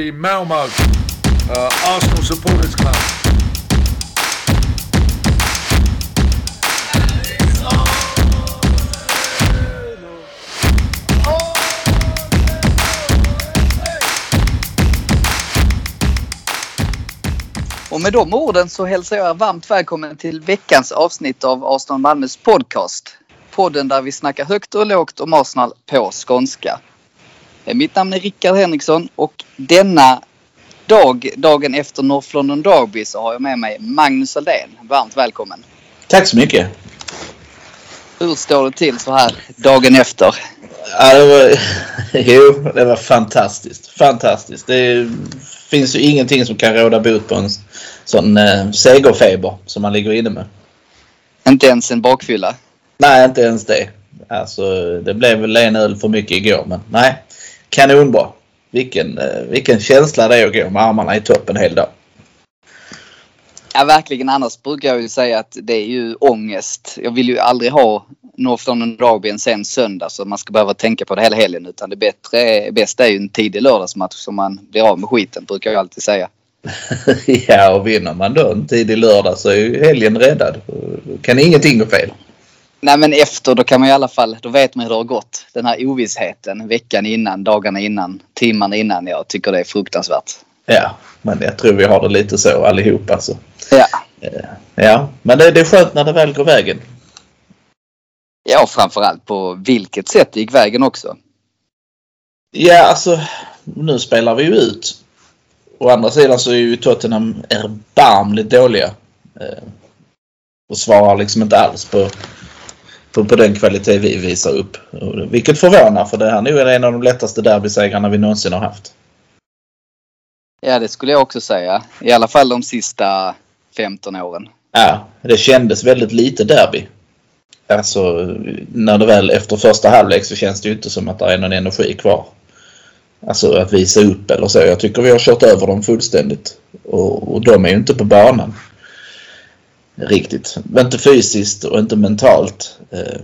the Malmo uh, Arsenal Supporters Club. Och med de orden så hälsar jag er varmt välkommen till veckans avsnitt av Arsenal Malmös podcast. Podden där vi snackar högt och lågt om Arsenal på skånska. Eh, Mitt namn är Rickard Henriksson och denna dag, dagen efter North London Derby, så har jag med mig Magnus Aldén. Varmt välkommen. Tack så mycket. Hur står det till så här dagen efter? Ja, det var, jo, det var fantastiskt. Fantastiskt. Det finns ju ingenting som kan råda bot på en sån eh, segerfeber som man ligger inne med. Inte ens en bakfylla? Nej, inte ens det. Alltså, det blev väl en öl för mycket igår, men nej. Kanonbra. Vilken, eh, vilken känsla det är att gå med armarna i toppen hela dagen. Ja, verkligen. Annars brukar jag ju säga att det är ju ångest. Jag vill ju aldrig ha North London Derby en sen söndag så man ska behöva tänka på det hela helgen. Utan det bättre, bästa är ju en tidig lördagsmatch så man blir av med skiten, brukar jag alltid säga. ja, och vinner man då en tidig lördag så är ju helgen räddad. Kan ingenting gå fel. Nej men efter då kan man i alla fall, då vet man hur det har gått. Den här ovissheten veckan innan, dagarna innan, timmarna innan. Jag tycker det är fruktansvärt. Ja, men jag tror vi har det lite så allihopa. Så. Ja. Eh, Ja, men det, det är skönt när det väl går vägen. Ja, framförallt på vilket sätt det gick vägen också. Ja, alltså nu spelar vi ju ut. Å andra sidan så är ju Tottenham erbarmligt dåliga. Eh, och svarar liksom inte alls på, på, på den kvalitet vi visar upp. Vilket förvånar för det här nu är en av de lättaste derbysegrarna vi någonsin har haft. Ja, det skulle jag också säga. I alla fall de sista 15 åren. Ja, det kändes väldigt lite derby. Alltså när det väl efter första halvlek så känns det ju inte som att det är någon energi kvar. Alltså att visa upp eller så. Jag tycker vi har kört över dem fullständigt. Och, och de är ju inte på banan. Riktigt. Inte fysiskt och inte mentalt. Eh,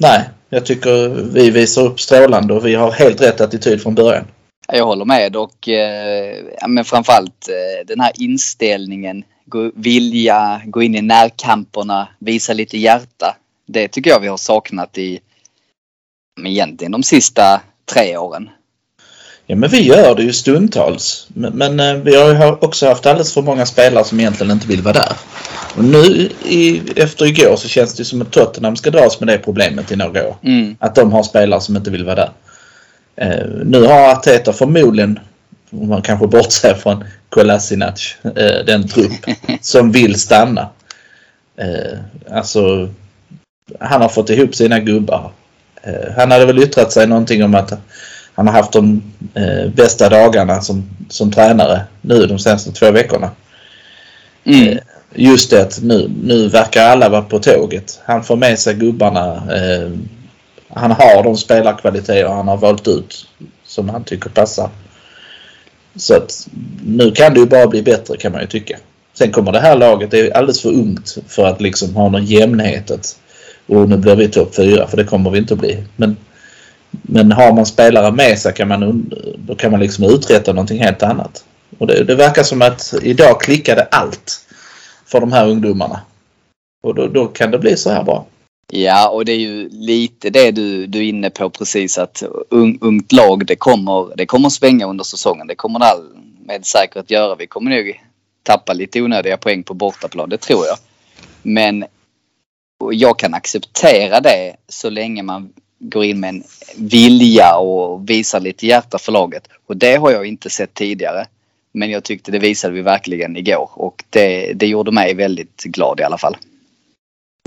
nej, jag tycker vi visar upp strålande och vi har helt rätt attityd från början. Ja, Jag håller med och eh, men framförallt eh, den här inställningen. Gå, vilja gå in i närkamperna, visa lite hjärta. Det tycker jag vi har saknat i men egentligen de sista tre åren. Ja men vi gör det ju stundtals. Men, men vi har ju också haft alldeles för många spelare som egentligen inte vill vara där. Och nu i, efter igår så känns det som att Tottenham ska dras med det problemet i några år. Mm. Att de har spelare som inte vill vara där. Eh, nu har Arteta förmodligen, om man kanske bortser från Kolasinac, eh, den trupp som vill stanna. Eh, alltså, han har fått ihop sina gubbar. Eh, han hade väl yttrat sig någonting om att han har haft de bästa dagarna som, som tränare nu de senaste två veckorna. Mm. Just det att nu, nu verkar alla vara på tåget. Han får med sig gubbarna. Eh, han har de spelarkvaliteter han har valt ut som han tycker passar. Så att nu kan det ju bara bli bättre kan man ju tycka. Sen kommer det här laget, det är alldeles för ungt för att liksom ha någon jämnhet. Att, och nu blir vi topp fyra för det kommer vi inte att bli. Men, men har man spelare med sig kan man, då kan man liksom uträtta någonting helt annat. Och det, det verkar som att idag klickade allt för de här ungdomarna. Och då, då kan det bli så här bra. Ja, och det är ju lite det du, du är inne på precis att ung, ungt lag det kommer, det kommer svänga under säsongen. Det kommer det all med säkerhet göra. Vi kommer nog tappa lite onödiga poäng på bortaplan, det tror jag. Men jag kan acceptera det så länge man går in med en vilja och visar lite hjärta för laget. Och det har jag inte sett tidigare. Men jag tyckte det visade vi verkligen igår och det, det gjorde mig väldigt glad i alla fall.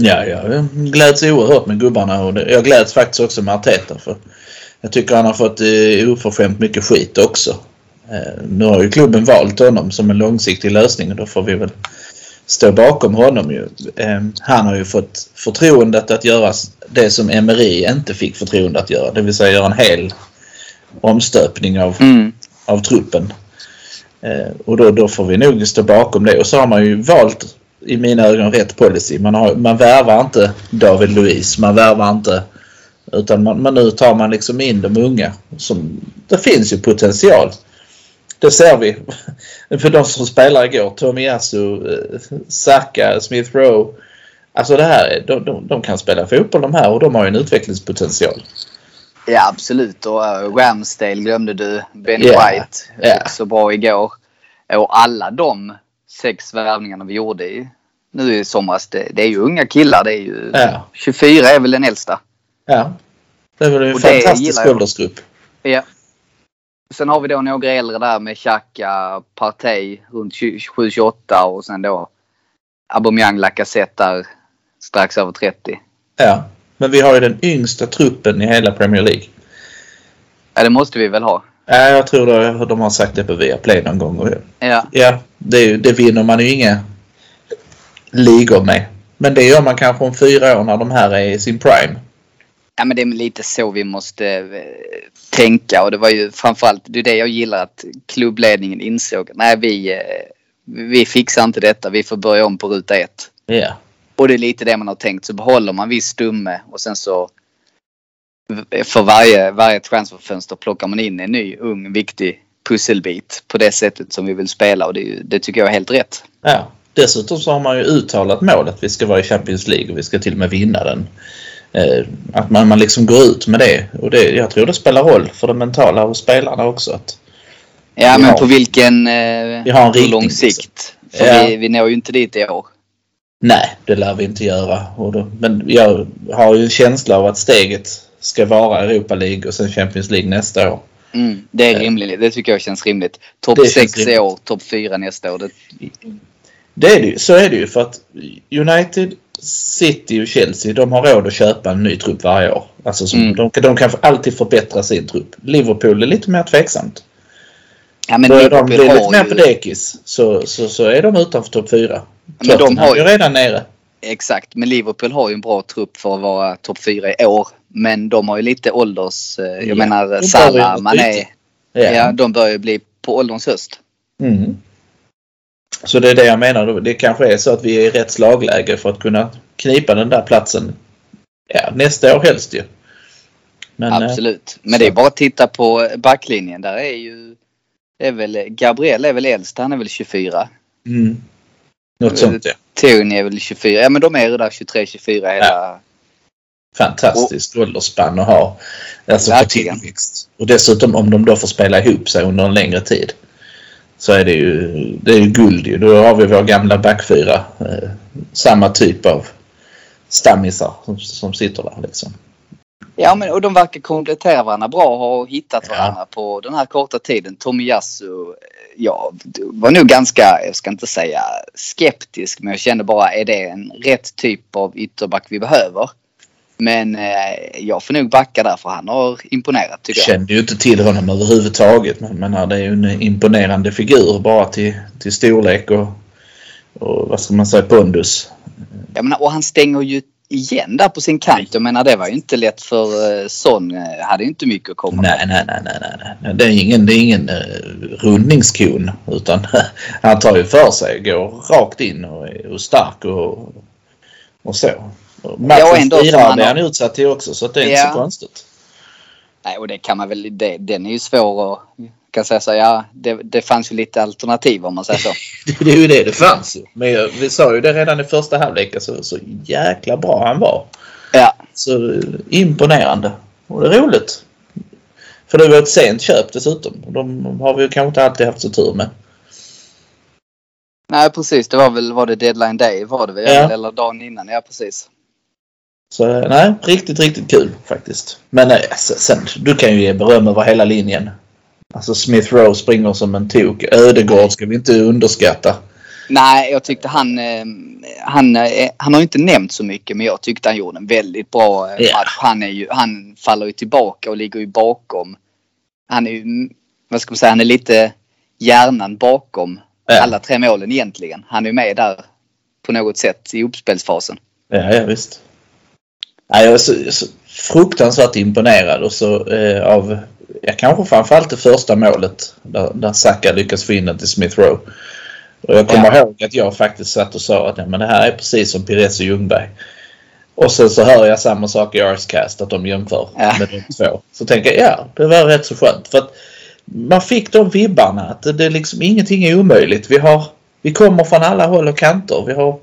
Ja, jag gläds oerhört med gubbarna och jag gläds faktiskt också med Arteta för jag tycker han har fått eh, oförskämt mycket skit också. Eh, nu har ju klubben valt honom som en långsiktig lösning och då får vi väl stå bakom honom ju. Eh, han har ju fått förtroendet att göra det som Emery inte fick förtroende att göra, det vill säga göra en hel omstöpning av, Mm. av truppen. Eh, och då, då får vi nog stå bakom det. Och så har man ju valt i mina ögon rätt policy. Man, har, man värvar inte David Luiz. Man värvar inte utan man, man, nu tar man liksom in de unga. Som, det finns ju potential. det ser vi. För de som spelar igår, Tomiyasu, eh, Saka, Smith Rowe. Alltså det här, de, de, de kan spela fotboll de här och de har ju en utvecklingspotential. Ja absolut och uh, Ramsdale glömde du. Benny Ja, White ja. också bra igår. Och alla de sex värvningarna vi gjorde i, nu i somras det, det är ju unga killar. Det är ju Ja. 24 är väl den äldsta. Ja. Det var ju en fantastisk åldersgrupp. Ja. Sen har vi då några äldre där med Xhaka, Partey runt 27-28 och sen då Aubameyang, Lacazette där strax över 30. Ja. Men vi har ju den yngsta truppen i hela Premier League. Ja det måste vi väl ha. Ja, jag tror det, de har sagt det på Viaplay någon gång. Ja. Ja, det, det vinner man ju inga ligor med. Men det gör man kanske om fyra år när de här är i sin prime. Ja men det är lite så vi måste eh, tänka och det var ju framförallt det det jag gillar att klubbledningen insåg. Nej vi, eh, vi fixar inte detta. Vi får börja om på ruta ett. Ja. Och det är lite det man har tänkt. Så behåller man viss stumme och sen så för varje, varje transferfönster plockar man in en ny ung viktig pusselbit på det sättet som vi vill spela och det, det tycker jag är helt rätt. ja. Dessutom så har man ju uttalat mål att vi ska vara i Champions League och vi ska till och med vinna den. Eh, att man, man liksom går ut med det. Och det, jag tror det spelar roll för det mentala hos spelarna också. Att, Ja men har- på vilken eh, vi har en riktning, lång liksom. sikt? För Ja. vi, vi når ju inte dit i år. Nej, det lär vi inte göra. Då, men jag har ju en känsla av att steget ska vara Europa League och sen Champions League nästa år. Mm, det är rimligt. Det tycker jag känns rimligt. Topp Det känns 6 i år, topp 4 nästa år. Det, Det är det ju. Så är det ju för att United, City och Chelsea de har råd att köpa en ny trupp varje år. Alltså som, Mm. de, de kan alltid förbättra sin trupp. Liverpool är lite mer tveksamt. ja, men Börjar de bli lite mer ju- på dekis så, så, så är de utanför topp 4. Men de har ju redan nere. Exakt, men Liverpool har ju en bra trupp för att vara topp 4 i år. Men de har ju lite ålders... eh, Jag Ja, menar Salah, Mané. byte. Ja. de börjar ju bli på ålderns höst. Mm. Så det är det jag menar. Det kanske är så att vi är i rätt slagläge för att kunna knipa den där platsen. Ja, nästa år helst ju. Men, eh, Absolut. Men så- det är bara att titta på backlinjen. Där är ju... Är väl, Gabriel är väl äldst. Han är väl 24. Mm. Något sånt ja. Tony är väl 24. Ja men de är där 23-24 hela... fantastiskt åldersspann att ha. Alltså för tillväxt. Och dessutom om de då får spela ihop sig under en längre tid. Så är det ju, det är ju guld ju. Då har vi vår gamla backfyra. Eh, samma typ av stammisar som, som sitter där liksom. Ja men och de verkar komplettera varandra bra och har hittat Ja. varandra på den här korta tiden. Tomiyasu, ja, var nog ganska, jag ska inte säga skeptisk, men jag kände bara är det en rätt typ av ytterback vi behöver? Men eh, jag får nog backa där för han har imponerat tycker jag. Kände ju inte till honom överhuvudtaget. Men, men ja, det är ju en imponerande figur bara till, till storlek och, och vad ska man säga pondus. Jag menar, och han stänger ju igen där på sin kant. Jag menar det var ju inte lätt för eh, Son. eh, hade ju inte mycket att komma. Nej, nej, nej, nej, nej. Det är ingen, det är ingen uh, rundningskon. Utan han tar ju för sig, går rakt in och är stark och, och så. Matchens firare han blir han utsatt till också så det är inte Ja. så konstigt. Nej, och det kan man väl, det, den är ju svår att kan säga så, ja det, det fanns ju lite alternativ om man säger så. Det är ju det det fanns ju. Men jag- vi sa ju det redan i första halvlek. Så, så jäkla bra han var. Ja, Så eh, imponerande. Och det är roligt. För det var ett sent köp dessutom. De har vi ju kanske inte alltid haft så tur med. nej precis. Det var väl, var det deadline day var det väl? Ja. Eller dagen innan, ja precis. Så eh, nej, riktigt, riktigt kul faktiskt. Men eh, sen, sen, du kan ju ge beröm över hela linjen. Alltså Smith Rowe springer som en tok. Ödegård ska vi inte underskatta. Nej, jag tyckte han, eh, han, eh, han har inte nämnt så mycket men jag tyckte han gjorde en väldigt bra eh, match. Han, är ju, han faller ju tillbaka och ligger ju bakom. Han är ju, mm, vad ska man säga, han är lite hjärnan bakom Ja. alla tre målen egentligen. Han är ju med där på något sätt i uppspelsfasen. Ja, ja visst. Ja, jag är så, så fruktansvärt imponerad och så eh, av, ja, kanske framförallt det första målet där, där Saka lyckas få in den till Smith Rowe. Och jag kommer Ja. ihåg att jag faktiskt satt och sa att ja, men det här är precis som Pires och Ljungberg. Och sen så hör jag samma sak i Arscast att de jämför Ja. med de två. Så tänker jag ja, det var rätt så skönt. För man fick de vibbarna att det, det är liksom ingenting är omöjligt. Vi har vi kommer från alla håll och kanter. Vi har,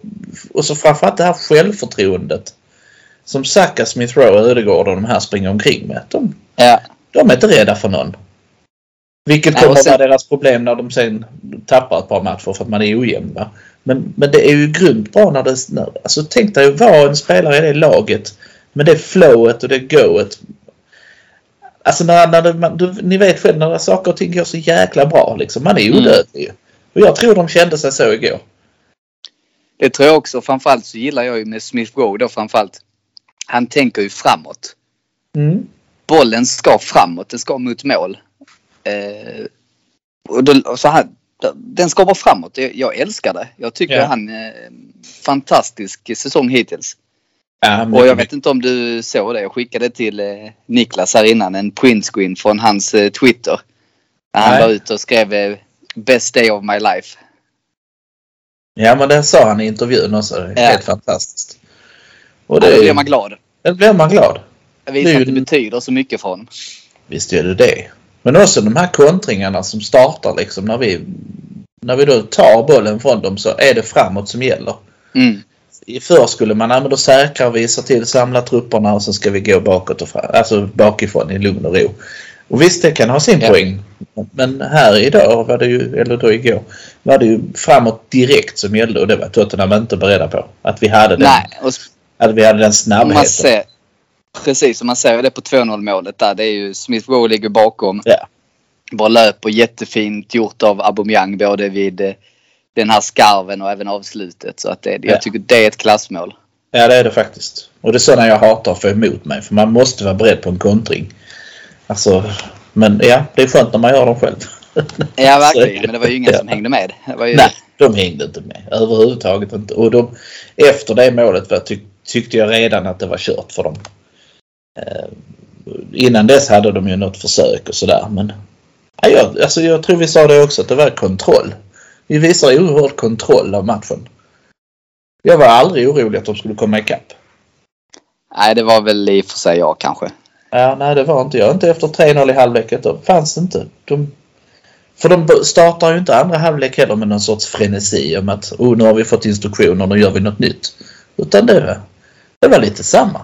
och så framförallt det här självförtroendet som Saka, Smith Rowe, Ödegård och de här springer omkring med. De, Ja. De är inte rädda för någon. Vilket Ja, kommer sen- vara deras problem när de sen tappar ett par matcher för att man är ojämn. Va? Men, men det är ju grymt bra när det... När, alltså tänk dig att vara en spelare i det laget med det flowet och det goet. Alltså när, när det, man, du, ni vet själv när saker och ting går så jäkla bra liksom. Man är Mm. odödlig ju. Och jag tror de kände sig så igår. Det tror jag också. Framförallt så gillar jag ju med Smith Rowe då framförallt. Han tänker ju framåt. Mm. Bollen ska framåt. Den ska mot mål. Eh, och då, och så här, den ska vara framåt. Jag, jag älskar det. Jag tycker Ja. han eh, fantastisk säsong hittills. Ja, Och jag vet inte om du såg det. Jag skickade till eh, Niklas här innan en printscreen från hans eh, Twitter. När han Nej. var ute och skrev eh, Best day of my life. Ja men det sa han i intervjun också. Ja. Helt fantastiskt. Och Det det, då blir man glad. då blir man glad. Jag visar att det betyder så mycket för honom. Visst gör det det. Men också de här kontringarna som startar liksom när vi när vi då tar bollen från dem så är det framåt som gäller. Mm. I Förr skulle man, ja, men då säkrar vi, ser till samla trupperna och så ska vi gå bakåt och fram, alltså bakifrån i lugn och ro. Och visst det kan ha sin Ja. poäng. Men här idag var det ju, eller då igår, var det ju framåt direkt som gällde och det var Tottenham inte beredda på. Att vi hade den, Nej, och att vi hade den man snabbheten. ser, precis som man ser det på 2-0 målet där. Det är ju Smith Rowe ligger bakom. Ja. Bara löper jättefint gjort av Aubameyang både vid eh, den här skarven och även avslutet. Så att det, Ja. jag tycker det är ett klassmål. Ja det är det faktiskt. Och det är sådana jag hatar att få emot mig. För man måste vara beredd på en kontring. Alltså, men ja, det är skönt när man gör dem själv. Ja verkligen, men det var ju ingen som hängde med. Ju, Nej, de hängde inte med. Överhuvudtaget inte. Och de, efter det målet tyck, tyckte jag redan att det var kört för dem. Eh, innan dess hade de ju något försök och sådär. Men ja, jag, alltså, jag tror vi sa det också att det var kontroll. Vi visar oerhörd kontroll av matchen. Jag var aldrig orolig att de skulle komma ikapp. Nej, det var väl i och för sig jag kanske. Ja, nej det var inte jag. Inte efter 3-0 i halvlek. Då fanns det inte. De, för de startar ju inte andra halvlek heller med någon sorts frenesi om att oh, nu har vi fått instruktioner, nu gör vi något nytt. Utan det, det var lite samma.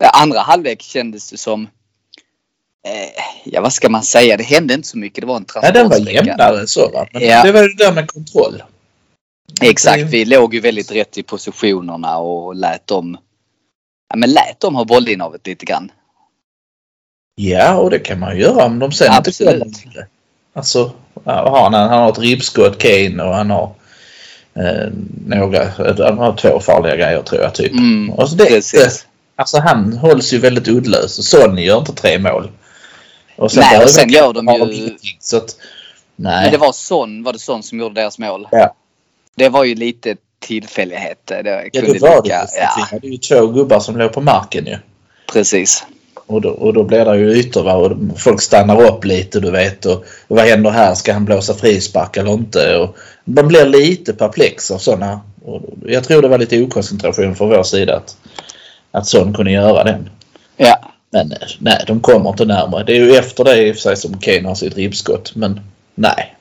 Det andra halvlek kändes det som... Eh, ja, vad ska man säga? Det hände inte så mycket. Det var en Ja, den var transportsträcka. jämnare så va. Men Ja. det var ju det där med kontroll. Exakt. Vi låg ju väldigt rätt i positionerna och lät dem... Ja, men lät dem ha bollinnehavet lite grann. Ja, och det kan man ju göra om de sen inte Absolut. till det. Alltså, han, han har ett ribbskott, Kane, och han har eh, några, han har två farliga grejer tror jag typ. Mm, och så det, precis. Alltså han hålls ju väldigt uddlös och Sonny gör inte tre mål. Och Nej, och sen gör de ju- Så att, nej. Men det var Son, var det Son som gjorde deras mål? Ja. Det var ju lite tillfällighet. Det ja, det var det. lika. Vi ja, hade ju två gubbar som låg på marken ju. precis. Och då, och då blir det ju ytor va? och folk stannar upp lite du vet. Och, och vad händer här? Ska han blåsa frispark eller inte? Och man blir lite perplex av sådana. Och jag tror det var lite okoncentration från vår sida att, att Son kunde göra den. Ja. Men eh, nej, de kommer inte närmare. Det är ju efter det i och för sig som Kane har sitt ribbskott. Men nej.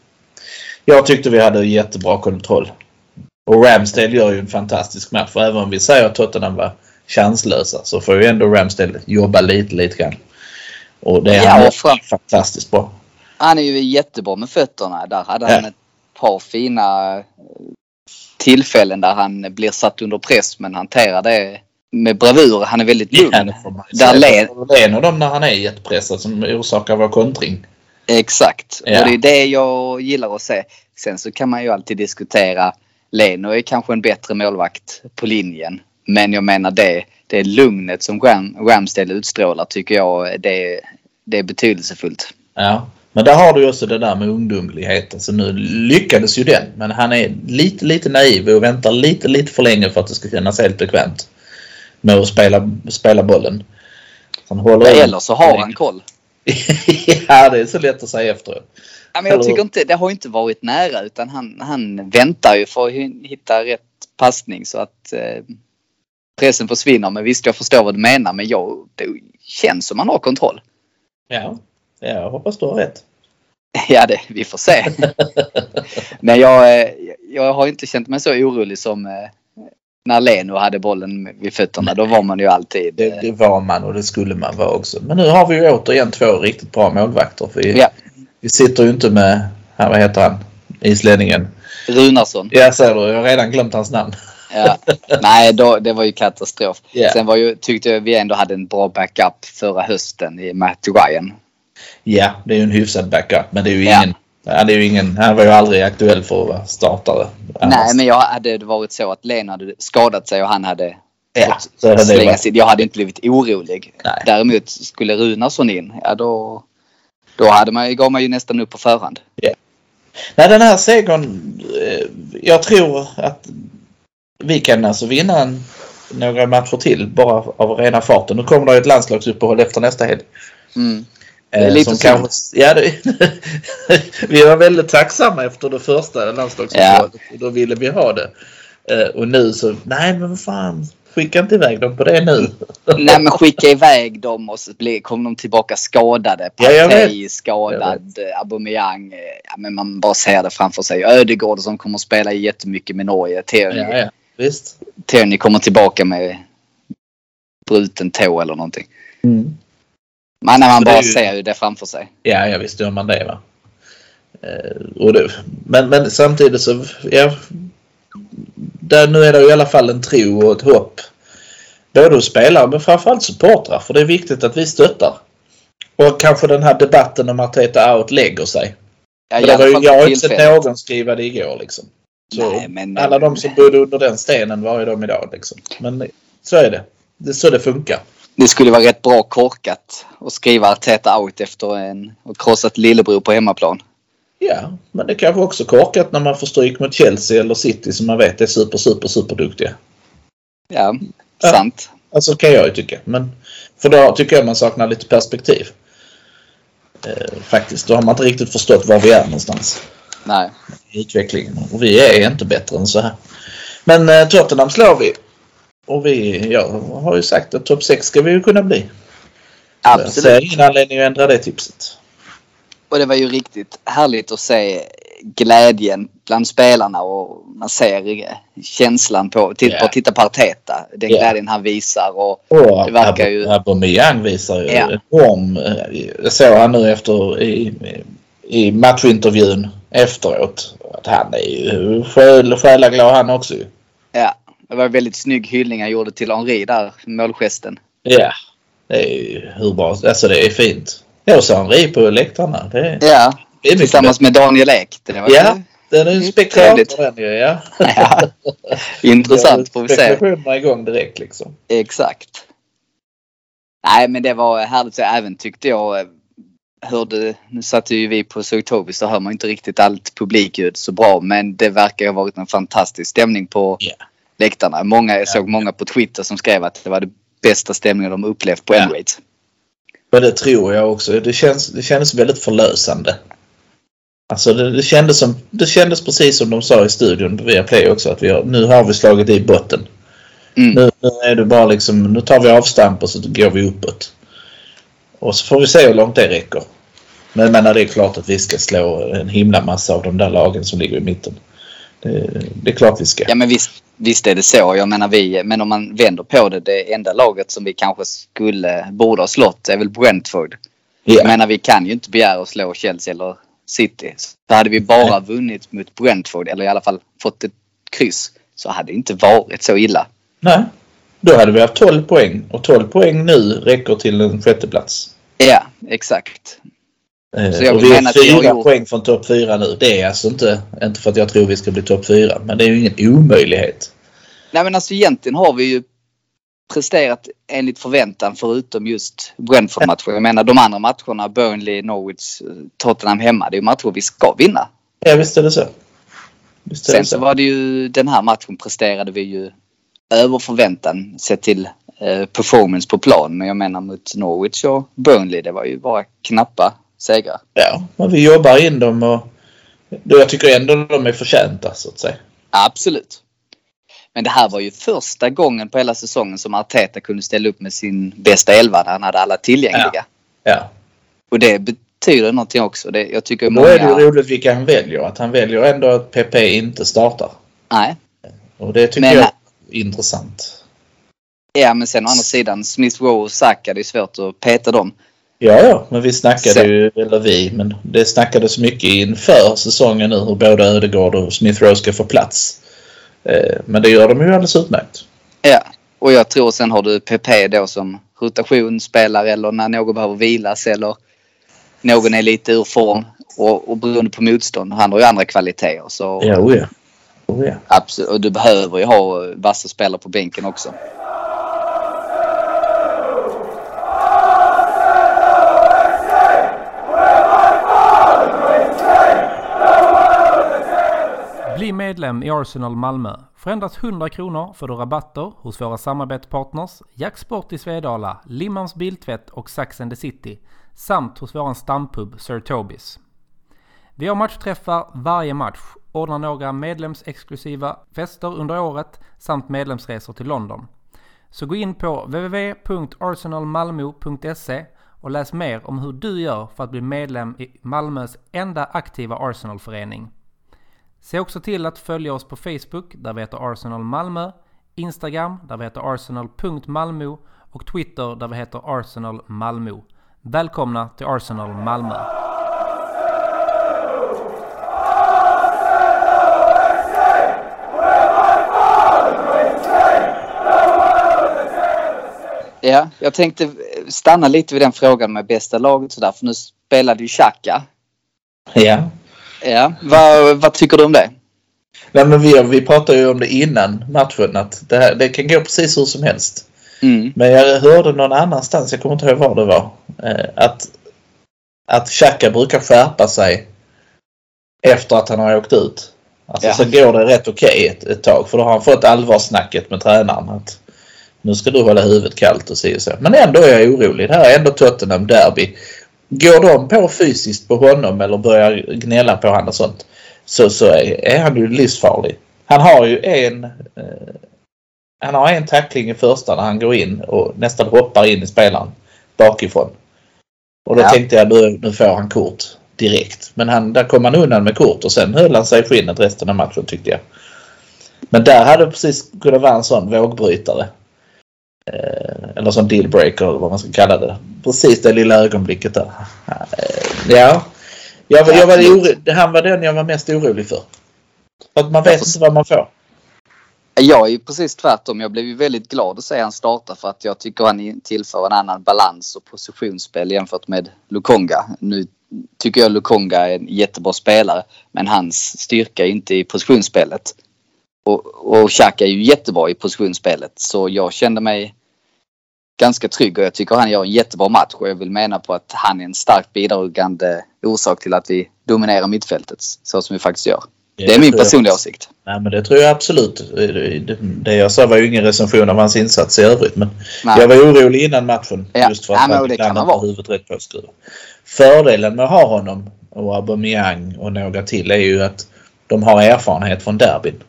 Jag tyckte vi hade jättebra kontroll. Och Ramsdale gör ju en fantastisk match. För även om vi säger att Tottenham var chanslösa så får ju ändå Ramsdale jobba lite, lite grann. Och det är Ja, han fram- fantastiskt bra. Han är ju jättebra med fötterna. Där hade Ja. han ett par fina eh, tillfällen där han blir satt under press men hanterar det med bravur. Han är väldigt lugn. Ja, Där led- Det är en av dem när han är jättepressad som orsakar vår kontring. Exakt. Ja. Och det är det jag gillar att se. Sen så kan man ju alltid diskutera. Leno är kanske en bättre målvakt på linjen. Men jag menar det, det lugnet som Ram, Ramsdale utstrålar tycker jag det, det är betydelsefullt. Ja, men där har du också det där med ungdomlighet. Alltså nu lyckades ju den, men han är lite, lite naiv och väntar lite, lite för länge för att det ska kännas helt bekvämt med att spela, spela bollen. Han håller Eller så har han koll. ja, det är så lätt att säga efteråt. Ja, men jag tycker inte, det har inte varit nära utan han, han väntar ju för att hitta rätt passning så att eh, pressen försvinner. Men visst, jag förstår vad du menar men jag, det känns som han har kontroll. Ja, Jag hoppas du har rätt. Ja, det, vi får se. Men jag, eh, jag har inte känt mig så orolig som eh, när Leno hade bollen vid fötterna. Då var man ju alltid... Det, det var man och det skulle man vara också. Men nu har vi ju återigen två riktigt bra målvakter. Vi, Ja, vi sitter ju inte med, här, vad heter han, islänningen. Runarsson. Ja, ser du, jag har redan glömt hans namn. Ja. Nej, då, det var ju katastrof. Ja. Sen var ju, tyckte jag vi ändå hade en bra backup förra hösten i Matt Ryan. Ja, det är ju en hyfsad backup. Men det är ju ingen, det är ju ingen, han var ju aldrig aktuell för att vara startare. Nej, men jag hade det varit så att Lena hade skadat sig och han hade ja, fått slänga sig. Jag hade inte blivit orolig. Nej. Däremot skulle Runarsson in, ja då, då hade man, gav man ju nästan upp på förhand. Nej, den här segern, eh, jag tror att vi kan alltså vinna en, några matcher till bara av rena farten. Nu kommer det ett landslagsuppehåll efter nästa helg. Mm. Eh, är lite som kanske, ja, det, vi var väldigt tacksamma efter det första landslagsuppehållet. Och Då ville vi ha det. Eh, och nu så, nej men vad fan, skicka inte iväg dem på det nu. Nej men skicka iväg dem och så blir, kom de tillbaka skadade. Ja, Partey Jag skadad, eh, Aubameyang. eh, Ja, men man bara ser det framför sig. Ödegård som kommer att spela jättemycket med Norge. Tierney, Ja, ja, visst. Tierney kommer tillbaka med bruten tå eller någonting. Mm. Men när man bara ju- ser ju det framför sig. Ja, ja visst gör man det va. Eh, och det men, men samtidigt så, ja. Där, nu är det i alla fall en tro och ett hopp. Både hos spelare men framförallt supportrar. För det är viktigt att vi stöttar. Och kanske den här debatten om Arteta out lägger sig. Ja, det var ju, jag har inte sett någon skriva det igår liksom. Så Nej, men- alla de som bodde under den stenen varje dag idag liksom. Men så är det. Det är så det funkar. Det skulle vara rätt bra korkat att skriva Arteta out efter en och krossat lillebror på hemmaplan. Ja, men det kanske också korkat när man får stryk mot Chelsea eller City som man vet är super, super, super duktiga. Ja, Ja. sant. Alltså kan jag ju tycka. Men för då tycker jag man saknar lite perspektiv. Eh, faktiskt. Då har man inte riktigt förstått var vi är någonstans Nej. i utvecklingen. Och vi är inte bättre än så här. Men eh, Tottenham slår vi. Och vi, jag har ju sagt att topp 6 ska vi ju kunna bli. Jag ser Absolut. ingen anledning att ändra det tipset. Och det var ju riktigt härligt att se glädjen bland spelarna och man ser eh, känslan på, till, Ja. på titta på Arteta. Den Ja. glädjen han visar och Och Det verkar ju- Aubameyang visar ju Ja. enorm... eh, Jag såg han nu efter i, i matchintervjun efteråt. Att han är ju själ, själaglad han också ja, det var en väldigt snygg hyllning han gjorde till Henri där, målgesten. Ja. Det är ju hur bra... Alltså det är fint. Jag såg Henri på läktarna. Det, Ja, det är tillsammans med Daniel Ek. Det var Ja. Den är ju spektakulär den ju, ja. Ja. Intressant får vi se. Spekulationerna igång direkt liksom. Exakt. Nej men det var härligt. Även tyckte jag eh, hörde, nu satt ju vi på Sogtobis så hör man inte riktigt allt publikljud så bra men det verkar ha varit en fantastisk stämning på Ja. Läktarna. Många, jag såg många på Twitter som skrev att det var det bästa stämningen de upplevt på Ja. Emirates. Och det tror jag också. Det, känns, det kändes väldigt förlösande. Alltså det, det, kändes som, det kändes precis som de sa i studion via Play också att vi har, nu har vi slagit i botten. Mm. Nu, nu är det bara liksom, nu tar vi avstamp och så går vi uppåt. Och så får vi se hur långt det räcker. Men menar det är klart att vi ska slå en himla massa av de där lagen som ligger i mitten. Det, det är klart vi ska. Ja men visst, visst är det så. Jag menar vi, men om man vänder på det, det enda laget som vi kanske skulle, borde ha slått är väl Brentford. Jag Ja. menar vi kan ju inte begära att slå Chelsea eller City. Så hade vi bara vunnit mot Brentford eller i alla fall fått ett kryss så hade det inte varit så illa. Nej. Då hade vi haft 12 poäng och 12 poäng nu räcker till en sjätteplats. Ja, exakt. Eh, Så jag och vi är fyra gjort- poäng från topp fyra nu. Det är alltså inte, inte för att jag tror vi ska bli topp fyra, men det är ju ingen omöjlighet. Nej men alltså egentligen har vi ju presterat enligt förväntan förutom just Brentford-matchen. Jag menar de andra matcherna, Burnley, Norwich, eh, Tottenham hemma. Det är ju matcher vi ska vinna. Ja, visst är det så. Visst är Sen det så så. var det ju den här matchen presterade vi ju över förväntan sett till eh, performance på plan. Men jag menar mot Norwich och Burnley det var ju bara knappa segrar. Ja, men vi jobbar in dem och då jag tycker ändå de är förtjänta så att säga. Absolut. Men det här var ju första gången på hela säsongen som Arteta kunde ställa upp med sin bästa elva när han hade alla tillgängliga. Ja. Och det betyder någonting också. Det, jag tycker Då många... är det roligt vilka han väljer. Att han väljer ändå att PP inte startar. Nej. Och det tycker Men- jag är intressant. Ja, men sen å andra sidan, Smith Rowe och Saka, det är svårt att peta dem. Ja, ja, men vi snackade Sen- ju, eller vi, men det snackades mycket inför säsongen nu hur både Ödegård och Smith Rowe ska få plats. Eh, Men det gör de ju alldeles utmärkt. Ja, och jag tror sen har du PP då som rotationsspelare eller när någon behöver vilas eller någon är lite ur form och, och beroende på motstånd. Han har ju andra kvaliteter. Så Ja, oh ja. Oh ja. absolut, och du behöver ju ha vassa spelare på bänken också. Bli medlem i Arsenal Malmö. För endast 100 kronor får du rabatter hos våra samarbetspartners Jacksport i Svedala, Limmans Biltvätt och Sax and the City samt hos våran stampub Sir Tobis. Vi har matchträffar varje match, ordnar några medlemsexklusiva fester under året samt medlemsresor till London. Så gå in på www.arsenalmalmo.se och läs mer om hur du gör för att bli medlem i Malmös enda aktiva Arsenalförening. Se också till att följa oss på Facebook där vi heter Arsenal Malmö, Instagram där vi heter arsenal.malmo och Twitter där vi heter Arsenal Malmö. Välkomna till Arsenal Malmö! Ja, jag tänkte stanna lite vid den frågan med bästa laget sådär för nu spelade ju Xhaka. Ja. Ja, vad, vad tycker du om det? Nej, men vi, vi pratade ju om det innan matchen att det, här, det kan gå precis hur som helst. Mm. Men jag hörde någon annanstans, jag kommer inte ihåg var det var, eh, att, att Xhaka brukar skärpa sig efter att han har åkt ut. Alltså Ja. så går det rätt okej ett, ett tag för då har han fått allvarssnacket med tränaren att nu ska du hålla huvudet kallt och si och så. Men ändå är jag orolig. Det här är ändå Tottenham Derby. Går de på fysiskt på honom eller börjar gnälla på honom och sånt så, så är, är han ju livsfarlig. Han har ju en eh, han har en tackling i första när han går in och nästan hoppar in i spelaren bakifrån. Och då Ja. tänkte jag nu, nu får han kort direkt. Men han, där kom han undan med kort och sen höll han sig i skinnet resten av matchen tyckte jag. Men där hade precis kunnat vara en sån vågbrytare. Eller sån dealbreaker eller vad man ska kalla det. Precis det lilla ögonblicket där. Ja. Jag, jag var oro, han var den jag var mest orolig för. För att man vet inte vad man får. Jag är ju precis tvärtom. Jag blev ju väldigt glad att se han starta för att jag tycker han tillför en annan balans och positionsspel jämfört med Lukonga. Nu tycker jag Lukonga är en jättebra spelare men hans styrka är inte i positionsspelet. Och, och Xhaka är ju jättebra i positionsspelet så jag kände mig ganska trygg och jag tycker han gör en jättebra match och jag vill mena på att han är en starkt bidragande orsak till att vi dominerar mittfältet så som vi faktiskt gör. Det är min tror jag. personliga åsikt. Nej men det tror jag absolut. Det- Det jag sa var ju ingen recension av hans insats i övrigt men Nej. jag var orolig innan matchen. Ja. Just för att han det ibland inte huvudet rätt påskruvat. Fördelen med att ha honom och Aubameyang och några till är ju att de har erfarenhet från derbyn.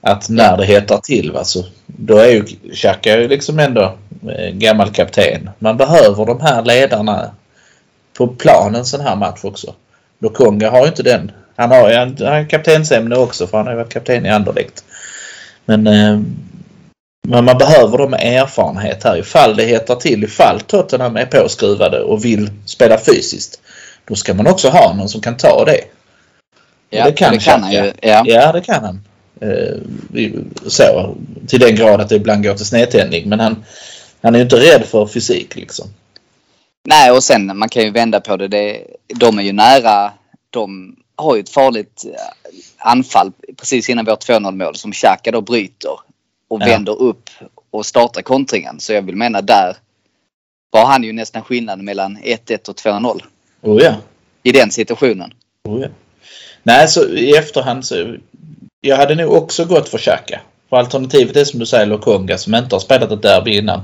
Att när det hettar till va, så då är ju Xhaka ju liksom ändå eh, gammal kapten. Man behöver de här ledarna på plan en sån här match också. Lokonga har ju inte den. Han har ju kaptensämne också för han har ju varit kapten i Anderlecht. Men, eh, men man behöver dem med erfarenhet här ifall det hettar till. Ifall Tottenham är påskruvade och vill spela fysiskt. Då ska man också ha någon som kan ta det. Ja, det kan det kan han ju. Ja. Ja, det kan han. Eh, så, till den grad att det ibland går till snedtändning. Men han, han är ju inte rädd för fysik liksom. Nej, och sen man kan ju vända på det. det. De är ju nära. De har ju ett farligt eh, anfall precis innan vårt 2-0 mål som Xhaka då bryter och Ja. vänder upp och startar kontringen. Så jag vill mena där var han ju nästan skillnaden mellan 1-1 och 2-0 Oh ja. i den situationen. Oh ja. Nej, så i efterhand så... Jag hade nog också gått för Xhaka. För alternativet är som du säger Lokonga som inte har spelat ett derby innan.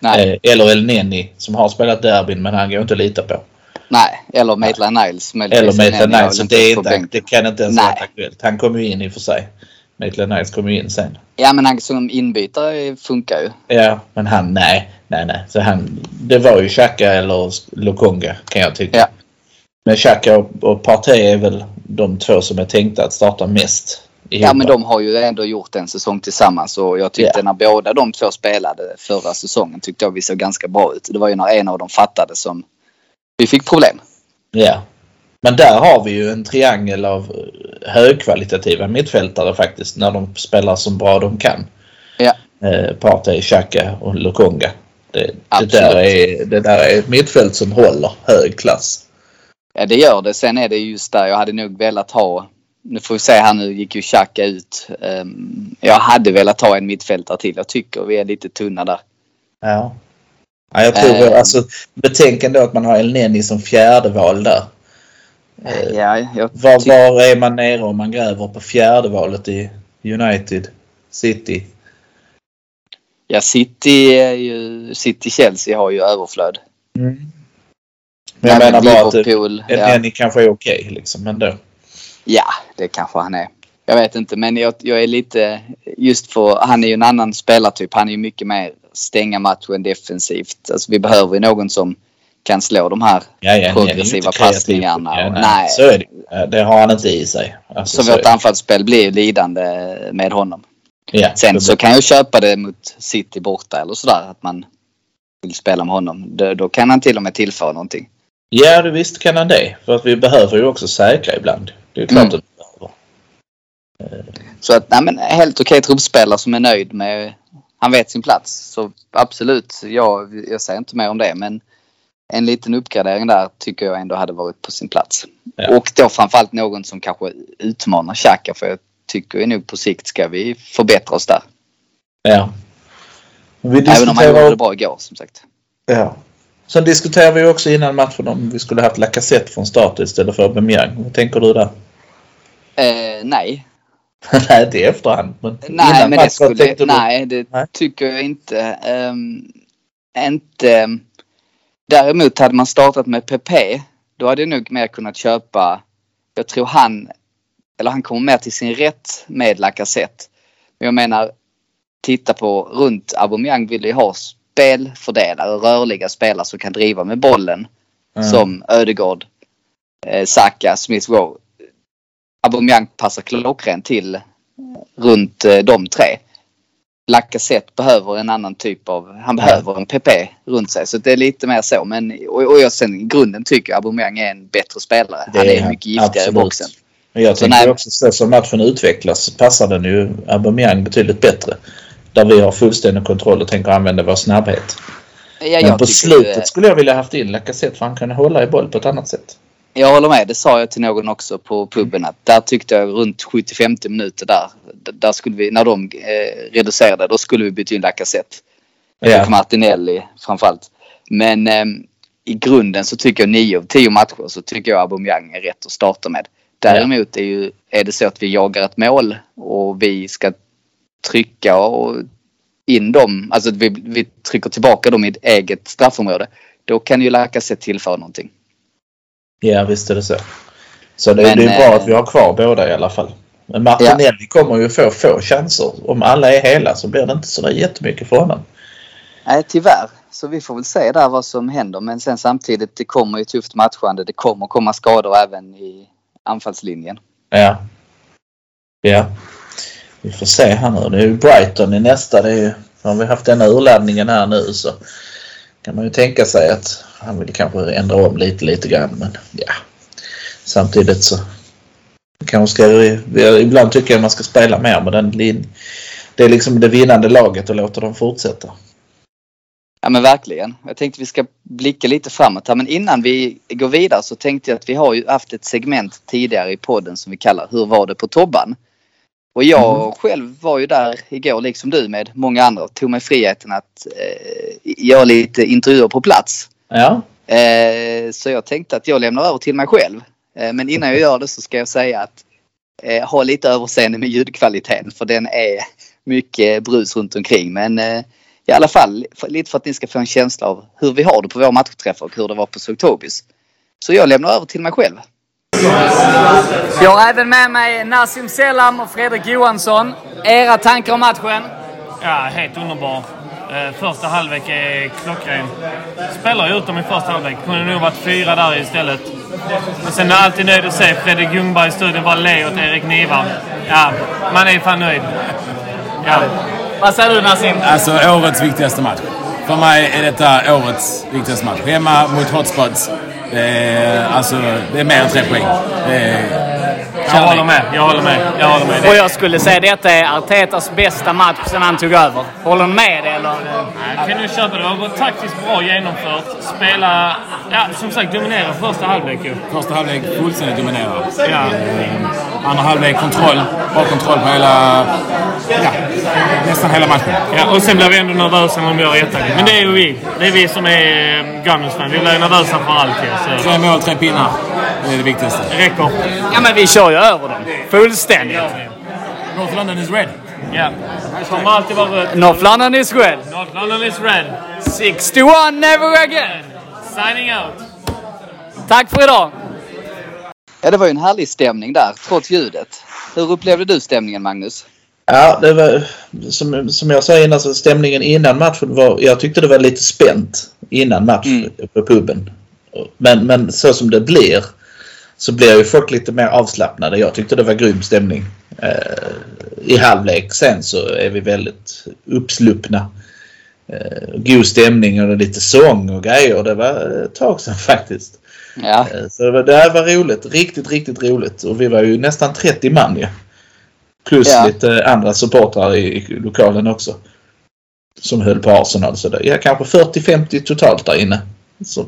Nej, Eh, eller El Neni som har spelat derbyn men han går inte att lita på. nej. eller Maitland Niles. Eller. Maitland Niles. Det, är inte, det kan inte ens Nej. vara aktuellt. Han kommer ju in i och för sig. Maitland Niles kom ju in sen. Ja men han som inbytare funkar ju. Ja, men han, nej, nej, nej. Så han, det var ju Xhaka eller Lokonga kan jag tycka. Ja. Men Xhaka och, och Partey är väl de två som är tänkta att starta mest. Ja men de har ju ändå gjort en säsong tillsammans och jag tyckte Ja. när båda de två spelade förra säsongen tyckte jag vi såg ganska bra ut. Det var ju när en av dem fattade som vi fick problem. Ja. Men där har vi ju en triangel av eh, högkvalitativa mittfältare faktiskt när de spelar så bra de kan. Ja. Eh, Partey, Xhaka och Lokonga. Det, det, där är, det där är ett mittfält som håller hög klass. Ja det gör det. Sen är det just där jag hade nog velat ha nu får vi se här nu gick ju Xhaka ut. Ehm, jag hade velat ha en mittfältare till. Jag tycker vi är lite tunna där. Ja. ja jag tror Eh. alltså betänk ändå att man har El Neni som fjärde val där. Eh, Ja, jag Var, var är man nere om man gräver på fjärde valet i United City? ja City är ju City-Chelsea har ju överflöd. Men jag Även menar bara att eh, El ja. Neni kanske är okej liksom ändå. Ja, det kanske han är. Jag vet inte, men jag, jag är lite... Just för han är ju en annan spelartyp. Han är ju mycket mer stänga matchen defensivt. Alltså vi behöver ju någon som kan slå de här Ja, ja, progressiva kreativ. passningarna. Ja, och- nej, nej. Så är det. Ja, Det har han inte i sig. Alltså, Så vårt anfallsspel blir ju lidande med honom. Ja, Sen så kan jag köpa det mot City borta eller sådär. Att man vill spela med honom. Då, då kan han till och med tillföra någonting. Ja, det visst kan han det. För att vi behöver ju också säkra ibland. Det är klart Mm. att vi behöver. Så att, nej men helt okej truppspelare som är nöjd med... Han vet sin plats. Så absolut, jag, jag säger inte mer om det. Men en liten uppgradering där tycker jag ändå hade varit på sin plats. Ja. Och då framförallt någon som kanske utmanar Xhaka. För jag tycker nog på sikt ska vi förbättra oss där. Ja. Vi Även om han gjorde diskuterar... det bra igår som sagt. Ja. Sen diskuterade vi också innan matchen om vi skulle haft Lacazette från start istället för Aubameyang. Vad tänker du där? Eh, nej, nej, inte i efterhand. Men Nej, innan men det skulle, nej, det Nej. tycker jag inte. Ehm, inte. Däremot hade man startat med PP, då hade jag nog mer kunnat köpa. Jag tror han, eller han kommer mer till sin rätt med Lacazette. Men jag menar, titta på runt Aubameyang vill ju ha spelfördelare, rörliga spelare som kan driva med bollen. Mm. Som Ödegård, eh, Saka, Smith Rowe. Aubameyang passar klockrent till runt eh, de tre. Lacazette behöver en annan typ av, han behöver en PP runt sig. Så det är lite mer så. Men, och, och jag sen i grunden tycker jag Aubameyang är en bättre spelare. Det han är är mycket giftigare absolut. i boxen. Men jag Så tänker nej. också så som matchen utvecklas passar den ju Aubameyang betydligt bättre. Där vi har fullständig kontroll och tänker använda vår snabbhet. Ja, Men på slutet eh, skulle jag vilja haft in Lacazette för han kan hålla i boll på ett annat sätt. Jag håller med. Det sa jag till någon också på puben att där tyckte jag runt 70-50 minuter där. Där skulle vi, när de eh, reducerade, då skulle vi byta in Lacazette. Ja. Och Martinelli framförallt. Men eh, i grunden så tycker jag 9 av 10 matcher så tycker jag Aubameyang är rätt att starta med. Däremot är, ju, är det så att vi jagar ett mål och vi ska trycka och in dem, alltså vi, vi trycker tillbaka dem i ett eget straffområde. Då kan ju Lacazette tillföra någonting. Ja, visst är det så. Så det, Men, det är bra eh, att vi har kvar båda i alla fall. Men Martinelli kommer ju få få chanser. Om alla är hela så blir det inte så där jättemycket för honom. Nej, tyvärr. Så vi får väl se där vad som händer. Men sen samtidigt, det kommer ju tufft matchande. Det kommer komma skador även i anfallslinjen. Ja. Ja. Vi får se här nu. Det är ju Brighton i nästa. Det är ju, har vi haft denna urladdningen här nu så kan man ju tänka sig att han vill kanske ändra om lite, lite grann. Men ja. Samtidigt så kanske ska vi, ibland tycker jag man ska spela mer med den linjen. Det är liksom det vinnande laget och låta dem fortsätta. Ja men verkligen. Jag tänkte vi ska blicka lite framåt här. Men innan vi går vidare så tänkte jag att vi har ju haft ett segment tidigare i podden som vi kallar Hur var det på Tobban? Och jag själv var ju där igår liksom du med många andra och tog mig friheten att eh, göra lite intervjuer på plats. Ja. Eh, så jag tänkte att jag lämnar över till mig själv. Eh, men innan jag gör det så ska jag säga att eh, ha lite överseende med ljudkvaliteten för den är mycket brus runt omkring. Men eh, i alla fall för, lite för att ni ska få en känsla av hur vi har det på våra matchträffar och hur det var på Sogtobis. Så jag lämnar över till mig själv. Jag har även med mig Nassim Selam och Fredrik Johansson. Era tankar om matchen? Ja, helt underbar. Eh, första halvlek är klockren. Spelar ut dem i första halvlek. Kunde nog varit fyra där istället. Men sen är jag alltid nöjd att se Fredrik Ljungberg i studion bara le åt Erik Niva. Ja, man är fan nöjd. Ja. Vad säger du Nassim? Alltså årets viktigaste match. För mig är detta årets viktigaste match. Hemma mot Hotspots. Det är, alltså, det är mer än tre poäng. Eh, jag håller med. Jag håller med. Jag håller med. Och jag skulle säga detta är Artetas bästa match sedan han tog över. Håller ni med eller? Jag kan nu köpa det. Det var taktiskt bra genomfört. Spela... Ja, som sagt, dominera första halvlek ju. första halvlek fullständigt dominerar. Ja. Andra halvlek kontroll. Bra kontroll på hela... Ja, nästan hela matchen. Ja, och sen blir vi ändå nervösa när de gör 1 Men det är ju vi. Det är vi som är eh, Gunners-fan. Vi blir nervösa för allt ju. Så Tre mål, tre pinnar. Det är det viktigaste. det räcker. Ja men vi kör ju över dem. Fullständigt. North London is red. Ja. Kommer alltid vara rött. North London is red. North London is red. 61 never again. Signing out. Tack för idag. Ja, det var ju en härlig stämning där, trots ljudet. Hur upplevde du stämningen, Magnus? Ja, det var som, som jag sa innan så stämningen innan matchen var, jag tyckte det var lite spänt innan match Mm. på puben. Men, men så som det blir så blir ju folk lite mer avslappnade. Jag tyckte det var grym stämning. Eh, I halvlek sen så är vi väldigt uppsluppna. Eh, god stämning och lite sång och grejer. Det var ett tag sedan faktiskt. Ja, Eh, Så det var- det här var roligt. Riktigt, riktigt roligt. Och vi var ju nästan 30 man ju. Plus Ja. lite andra supportrar i, i lokalen också. Som höll på Arsenal. Så det, ja, kanske 40-50 totalt där inne. Så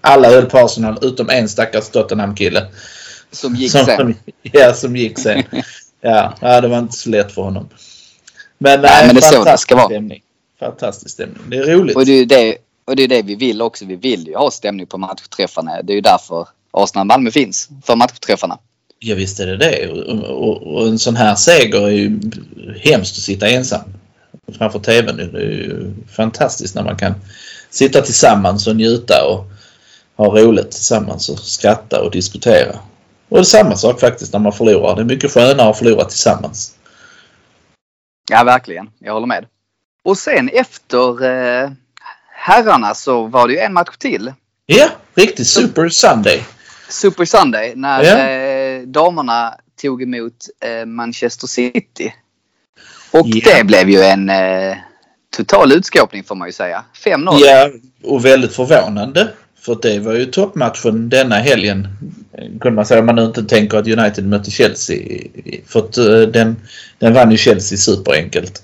alla höll på Arsenal utom en stackars Tottenham-kille. som gick som, sen. Ja, som gick sen. ja, det var inte så lätt för honom. Men, Nej, nej, men det är så det ska vara. Stämning. Fantastisk stämning. Det är roligt. Och det är det, och det, är det vi vill också. Vi vill ju ha stämning på matchträffarna. Det är ju därför Arsenal-Malmö finns. För matchträffarna. Ja visst är det det. Och, och, och en sån här seger är ju hemskt att sitta ensam framför TVn. Det är ju fantastiskt när man kan sitta tillsammans och njuta och ha roligt tillsammans och skratta och diskutera. Och det är samma sak faktiskt när man förlorar. Det är mycket skönare att förlora tillsammans. Ja, verkligen. Jag håller med. Och sen efter eh, herrarna så var det ju en match till. Ja, riktigt Super Sunday. Super Sunday när Ja. eh, damerna tog emot eh, Manchester City. Och Ja. det blev ju en eh, total utskåpning får man ju säga. 5-0. Ja, och väldigt förvånande. För det var ju toppmatchen denna helgen. Kunde man säga om man nu inte tänker att United mötte Chelsea. För att eh, den, den vann ju Chelsea superenkelt.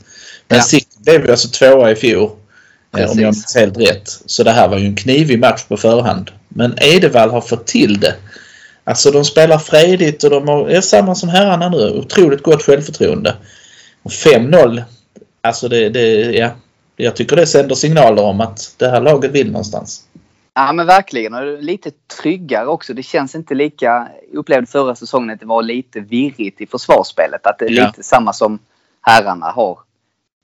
Men Ja. City blev ju alltså tvåa i fjol. eh, Om jag Precis. minns helt rätt. Så det här var ju en knivig match på förhand. Men Edevall har fått till det. Alltså de spelar fredigt och de har, är samma som herrarna nu. Otroligt gott självförtroende. Och 5-0. Alltså det, det, ja. Jag tycker det sänder signaler om att det här laget vill någonstans. Ja men verkligen och lite tryggare också. Det känns inte lika... Jag upplevde förra säsongen att det var lite virrigt i försvarsspelet. Att det är Ja. lite samma som herrarna har.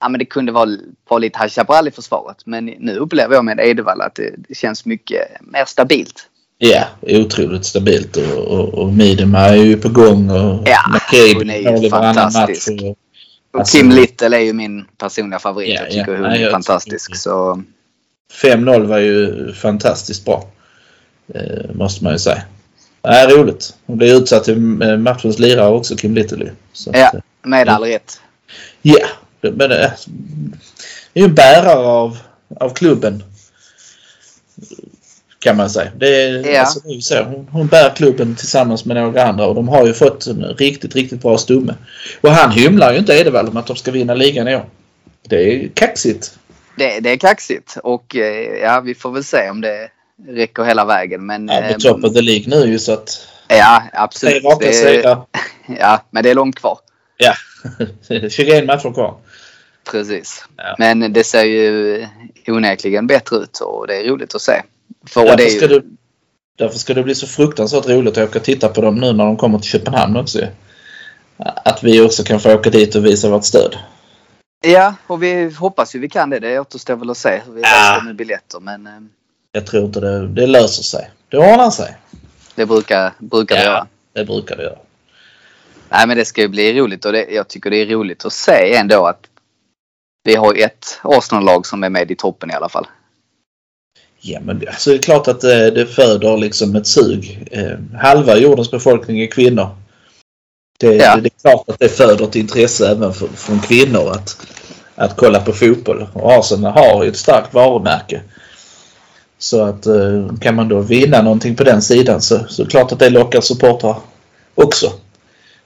Ja men det kunde vara, vara lite High Chaparral i försvaret. Men nu upplever jag med Edevall att det, det känns mycket mer stabilt. Ja, otroligt stabilt och, och, och Midema är ju på gång och Ja, McCabe hon är ju fantastisk. och- Och Alltså- Kim Little är ju min personliga favorit. Ja, jag tycker ja. hon är fantastisk. Så 5-0 var ju fantastiskt bra. Eh, måste man ju säga. Är roligt. Hon blev utsatt till eh, matchens lirare också, Kim Little. Så att, ja, eh, med all rätt. Ja, det, men det, är- ju en bärare av, av klubben. Kan man säga. Det är, Ja. alltså, det är så. Hon, hon bär klubben tillsammans med några andra och de har ju fått en riktigt, riktigt bra stomme. Och han hymlar ju inte Edevall om att de ska vinna ligan i år. Det är kaxigt. Det, det är kaxigt och eh, ja, vi får väl se om det räcker hela vägen. Men, eh, på top of the League nu ju så att... ja, absolut. Det, ja, men det är långt kvar. Ja. 21 matcher kvar. Precis. Ja. Men det ser ju onekligen bättre ut och det är roligt att se. För Därför det är ska, ju, det, därför ska det bli så fruktansvärt roligt att åka och titta på dem nu när de kommer till Köpenhamn också. Att vi också kan få åka dit och visa vårt stöd. Ja, och vi hoppas ju vi kan det. Det återstår väl att se hur vi Ja. löser med biljetter. Men eh, Jag tror inte det, det löser sig. Det ordnar sig. det brukar, brukar det Ja. göra. Det brukar det göra. Nej men det ska ju bli roligt och det, jag tycker det är roligt att se ändå att vi har ett Arsenal-lag som är med i toppen i alla fall. Ja men det, alltså det är klart att det, det föder liksom ett sug. Eh, halva jordens befolkning är kvinnor. Det, Ja. det, det är klart att det föder ett intresse även för, från kvinnor att, att kolla på fotboll. Och Arsenal har ju ett starkt varumärke. Så att eh, kan man då vinna någonting på den sidan så, så klart att det lockar supportrar också.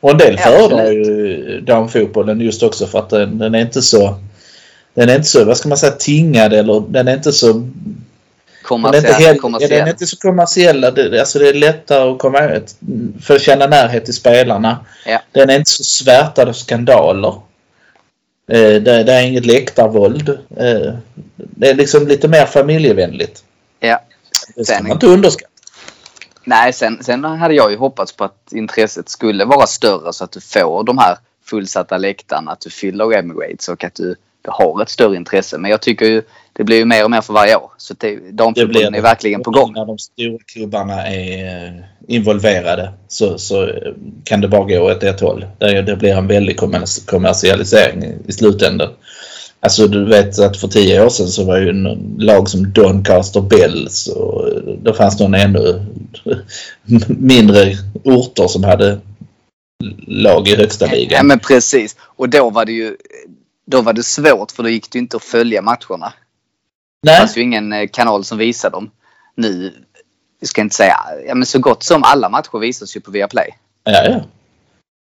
Och en del Ja, föredrar ju damfotbollen just också för att den, den är inte så den är inte så, vad ska man säga, tingad eller den är inte så den är inte, Kommersiell. helt, ja, den är kommersiell. inte så kommersiella. Det, alltså det är lättare att komma ut för att känna närhet till spelarna. Ja. Den är inte så svärtad av skandaler. Eh, det, det är inget läktarvåld. Eh, det är liksom lite mer familjevänligt. Ja. Det ska man inte underskatta. Nej, sen, sen hade jag ju hoppats på att intresset skulle vara större så att du får de här fullsatta läktarna, att du fyller Emirates och att du har ett större intresse. Men jag tycker ju det blir ju mer och mer för varje år. Så det, Det damfotbollen är verkligen på gång. När de stora klubbarna är eh, involverade så, så eh, kan det bara gå åt ett håll. Det, det blir en väldig kommers- kommersialisering i, slutändan. Alltså du vet att för tio år sedan så var ju en lag som Doncaster Bells och eh, det fanns någon ännu mindre orter som hade lag i högsta Ja ligan. men precis. Och då var det ju då var det svårt för då gick det inte att följa matcherna. Det Nej, fanns ju ingen eh, kanal som visade dem. Nu, jag ska inte säga, ja men så gott som alla matcher visas ju på Viaplay. Ja, ja.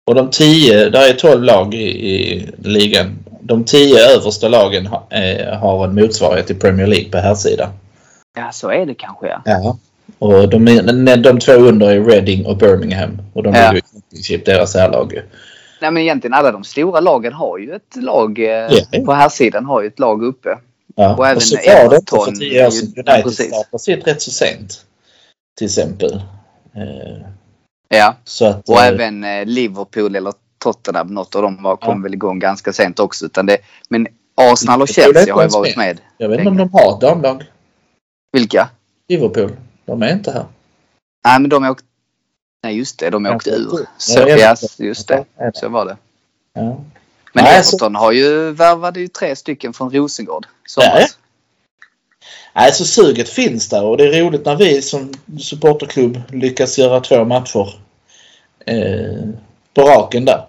Och de tio, där är 12 lag i, i ligan. De tio översta lagen ha, eh, har en motsvarighet i Premier League på här sidan. Ja så är det kanske ja. Ja. Och de, är- de två under är Reading och Birmingham. Och de Ja. ligger i Championship, deras härlag ju. Nej men egentligen alla de stora lagen har ju ett lag Ja. på här sidan har ju ett lag uppe. Ja. Och även så var det inte för tio år ju- sedan. United startade sitt rätt så sent. Till exempel. Eh, Ja. så att, Och eh, även eh, Liverpool eller Tottenham, något av dem var, kom Ja. väl igång ganska sent också. Utan det, men Arsenal och Chelsea har ju varit med. Jag vet inte om de har ett damlag. Vilka? Liverpool. De är inte här. Nej men de åkte... Nej just det, de åkte Ja, ur. Så, ja, just det. Så var det. Ja. Men Nej, så- Everton har ju värvade ju tre stycken från Rosengård. Nej, så suget finns där och det är roligt när vi som supporterklubb lyckas göra två matcher eh, på raken där.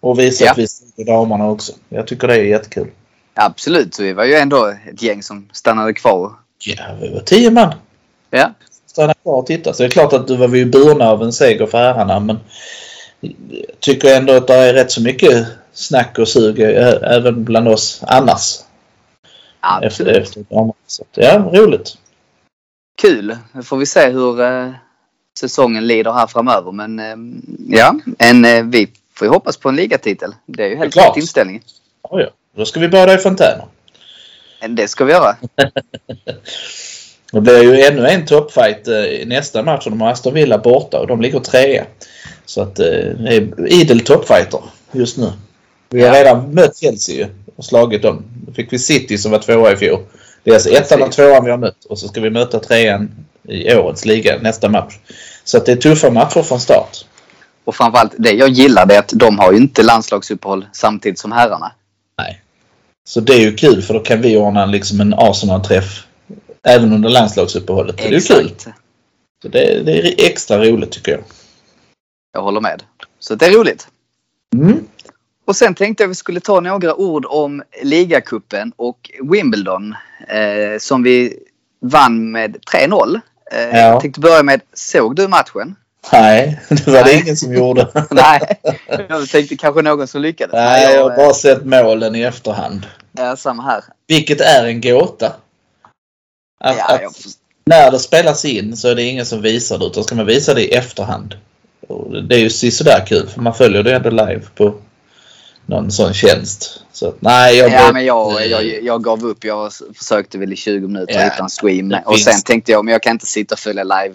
Och visa Ja. att vi suger damerna också. Jag tycker det är jättekul. Absolut, så vi var ju ändå ett gäng som stannade kvar. Ja, vi var tio man. Ja, Stanna kvar och titta. Så det är klart att du var vi burna av en seger för herrarna men jag tycker ändå att det är rätt så mycket snack och sug ä- även bland oss annars. Efter, absolut. efter damerna. Så ja, roligt. Kul. Nu får vi se hur eh, säsongen lider här framöver. Men eh, ja, en, eh, vi får ju hoppas på en ligatitel. Det är ju helt rätt inställning. Ja, ja. Då ska vi bada i fontäner. Det ska vi göra. Det blir ju ännu en toppfight eh, i nästa match och de har Aston Villa borta och de ligger trea. Så att eh, det är idel toppfighter just nu. Vi har redan mött Chelsea ju och slagit dem. Då fick vi City som var tvåa i fjol. Det är alltså ettan och tvåan vi har mött och så ska vi möta trean i årets liga nästa match. Så att det är tuffa matcher från start. Och framförallt det jag gillar det är att de har ju inte landslagsuppehåll samtidigt som herrarna. Så det är ju kul för då kan vi ordna liksom en Arsenal-träff även under landslagsuppehållet. Det är kul. Så det, det är extra roligt tycker jag. Jag håller med. Så det är roligt. Mm. Och sen tänkte jag vi skulle ta några ord om ligacupen och Wimbledon eh, som vi vann med 3-0. Eh, Ja. Jag tänkte börja med, såg du matchen? Nej, det var det Nej. ingen som gjorde. Nej, jag tänkte kanske någon som lyckades. Nej, jag har eh, bara sett målen i efterhand. ja, samma här. Vilket är en gåta. Att, Ja, att jag, när det spelas in så är det ingen som visar det utan ska man visa det i efterhand. Och det är ju sådär kul för man följer det ändå live på någon sån tjänst. Så att, nej, jag ja, men jag, jag, jag gav upp. Jag försökte väl i 20 minuter Ja, hitta en stream. Och sen tänkte jag, men jag kan inte sitta och följa live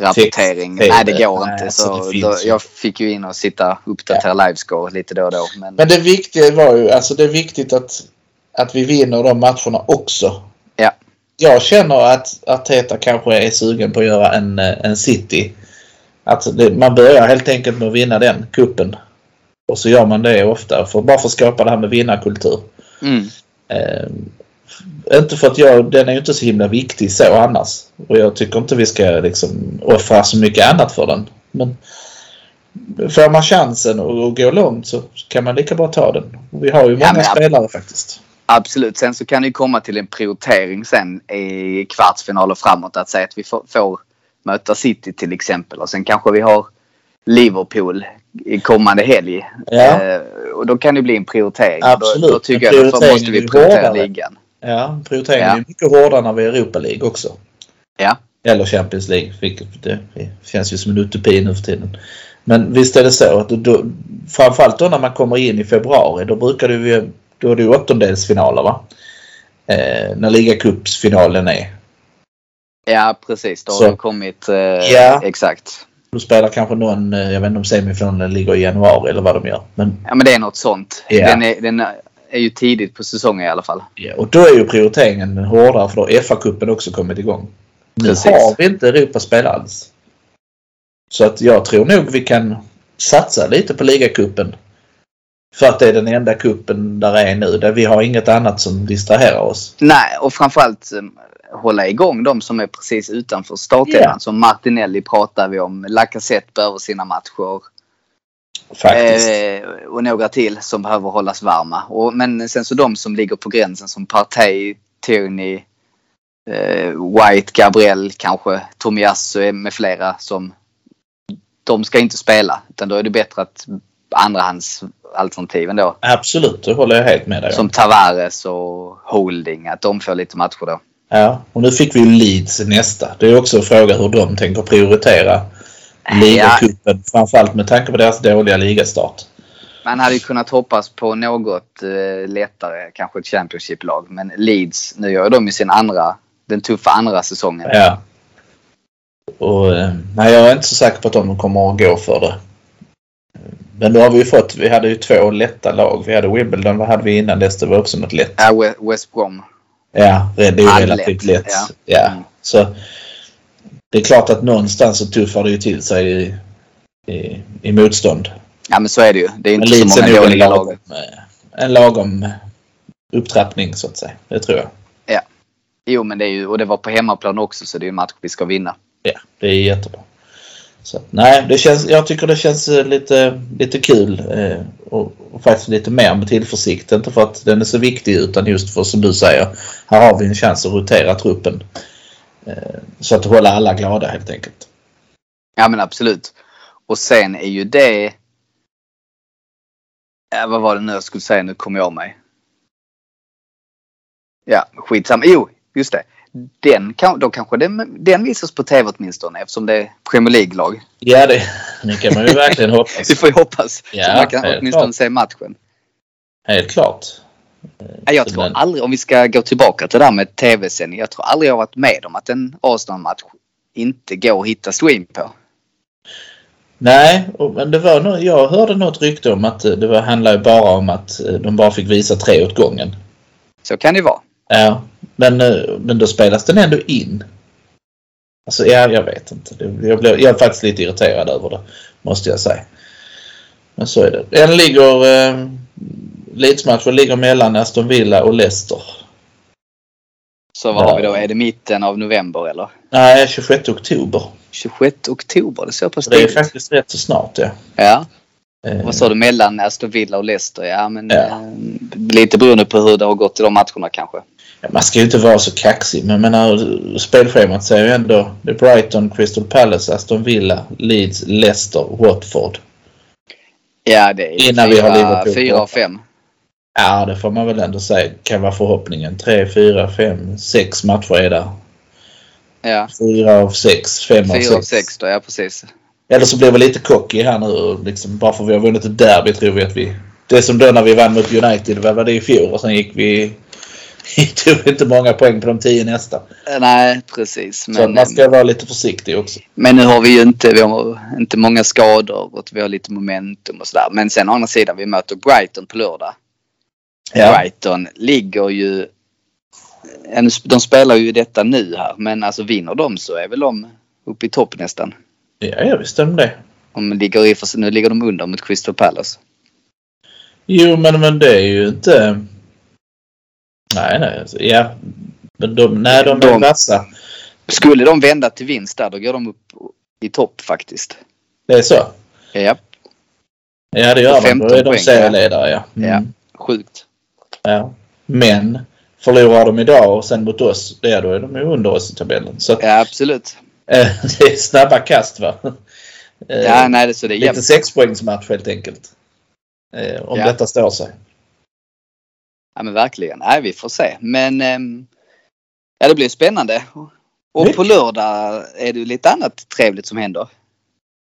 rapportering. Fix- Nej, det går nej, inte. alltså, Så finns då, jag fick ju in och sitta och uppdatera livescore lite då och då. Men, Men det viktiga var ju, alltså det är viktigt att, att vi vinner de matcherna också. Ja. Jag känner att Arteta kanske är sugen på att göra en, eh, en City Att det, man börjar helt enkelt med att vinna den kuppen Och så gör man det ofta för, bara för att skapa det här med vinnarkultur. Mm. Eh, inte för att jag, den är ju inte så himla viktig så annars. Och jag tycker inte vi ska liksom offra så mycket annat för den. Men får man chansen att gå långt så kan man lika bra ta den. Vi har ju många Ja, men- spelare faktiskt. Absolut. Sen så kan det ju komma till en prioritering sen i kvartsfinal och framåt. Att säga att vi får, får möta City till exempel och sen kanske vi har Liverpool i kommande helg. Ja. Eh, och då kan det bli en prioritering. Absolut. Då, då tycker jag att måste vi prioritera hårdare. ligan. Ja, prioriteringen Ja. är mycket hårdare när vi är Europa League också. Ja. Eller Champions League, vilket det känns ju som en utopi nu för tiden. Men visst är det så att då, framförallt då när man kommer in i februari då brukar det ju, då är det åttondelsfinaler va? Eh, när ligacupsfinalen är. Ja precis. Då har det kommit. Eh, Ja. Exakt. Då spelar kanske någon, eh, jag vet inte om semifinalen ligger i januari eller vad de gör. Men, Ja men det är något sånt. Ja. Den, är, den är ju tidigt på säsongen i alla fall. ja, och då är ju prioriteringen hårdare för då har FA-cupen också kommit igång. Nu Precis. har vi inte Europaspel alls. Så att jag tror nog vi kan satsa lite på ligacupen. För att det är den enda kuppen där är nu. Där vi har inget annat som distraherar oss. Nej, och framförallt eh, hålla igång de som är precis utanför startelvan. Ja. Som Martinelli pratar vi om. Lacazette behöver sina matcher. Faktiskt. Eh, och några till som behöver hållas varma. Och, men sen så de som ligger på gränsen som Partey, Tierney, eh, White, Gabriel kanske, Tomiyasu med flera som de ska inte spela. Utan då är det bättre att andrahandsalternativen då. Absolut, det håller jag helt med dig om. Som Tavares och Holding. Att de får lite matcher då. Ja, och nu fick vi ju Leeds nästa. Det är också en fråga hur de tänker prioritera ligacupen. Framförallt med tanke på deras dåliga ligastart. Man hade ju kunnat hoppas på något eh, lättare, kanske ett Championship-lag. Men Leeds, nu gör de ju sin andra, den tuffa andra säsongen. Ja. Och, eh, nej, jag är inte så säker på att de kommer att gå för det. Men då har vi ju fått, vi hade ju två lätta lag. Vi hade Wimbledon, vad hade vi innan dess? Det var också något lätt. Ja, We- West Brom. Ja, det är ju relativt lätt. ja. Ja. Mm. Så det är klart att någonstans så tuffar det ju till sig i, i, i motstånd. Ja, men så är det ju. Det är Men inte så Leeds är många en dåliga lagom, lag. en lagom upptrappning så att säga. Det tror jag. Jo, men det är ju, och det var på hemmaplan också, så det är ju en match vi ska vinna. Ja, det är jättebra. Så, nej, det känns, jag tycker det känns eh, lite, lite kul eh, och, och faktiskt lite mer med tillförsikt. Inte för att den är så viktig utan just för som du säger. Här har vi en chans att rotera truppen. Eh, så att hålla alla glada helt enkelt. Ja, men absolut. Och sen är ju det... Ja, vad var det nu jag skulle säga? Nu kommer jag av mig. Ja, skitsamma. Jo, just det. Den, då kanske den, den visas på tv åtminstone eftersom det är Premier League-lag. Ja, det, det kan man ju verkligen hoppas. Vi får ju hoppas. Ja, så man kan åtminstone klart. se matchen. Helt klart. Ja, Jag tror den- aldrig, om vi ska gå tillbaka till det där med tv-sändning. Jag tror aldrig jag har varit med om att en Arsenal-match inte går att hitta stream på. Nej, men det var nog, jag hörde något rykte om att eh, det var, handlade bara om att eh, de bara fick visa tre åt gången. Så kan det vara. Ja, men, eh, men då spelas den ändå in. Alltså, ja, jag vet inte. Jag, blev, jag är faktiskt lite irriterad över det, måste jag säga. Men så är det. Den ligger... Eh, Leeds-matchen ligger mellan Aston Villa och Leicester. Så vad Ja. har vi då? Är det mitten av november eller? Nej, 26 oktober. 26 oktober, det så pass Det är faktiskt rätt så snart, ja. Ja. Eh, Vad sa du? Mellan Aston Villa och Leicester? Ja, men Ja. eh, lite beroende på hur det har gått i de matcherna kanske. Man ska ju inte vara så kaxig, men menar, spelschemat säger ju ändå det Brighton, Crystal Palace, Aston Villa, Leeds, Leicester, Watford. Ja, det är Innan vi har fyra, Liverpool fyra av fem. Ja, det får man väl ändå säga kan vara förhoppningen. Tre, fyra, fem, sex matcher är där. Ja, Fyra av sex, fem av fyra av sex. sex då. Ja, precis. Eller så blir vi lite cocky här nu och liksom, bara för vi har vunnit ett derby tror vi att vi... Det är som då när vi vann mot United, vad var det i fjol? Och sen gick vi... Vi tog inte många poäng på de tio nästa. Eh, Nej, precis. så Men, man ska vara lite försiktig också. men nu har vi ju inte, vi har inte många skador och vi har lite momentum och sådär. Men sen å andra sidan, vi möter Brighton på lördag. Ja. Brighton ligger ju... De spelar ju detta nu här, men alltså vinner de så är väl de uppe i topp nästan. Ja, ja visst är de det. De ligger i, nu ligger de under mot Crystal Palace. Jo, men, men det är ju inte... Nej, nej. alltså, Ja. Men de, nej, de är De- vassa. Skulle de vända till vinst där, då går de upp i topp faktiskt. Det är så? Ja, Ja, det gör de. Då 15 är de serieledare, ja. Mm. ja. Sjukt. ja. Men förlorar de idag och sen mot oss, det, då är de ju under oss i tabellen. Så Ja, absolut. det är snabba kast va? Ja, nej, det, så det är Lite jämnt. sexpoängsmatch helt enkelt. Eh, om Ja. detta står sig. Ja, men verkligen. Nej, vi får se. Men ehm, ja, det blir spännande. Och Mycket. på lördag är det lite annat trevligt som händer.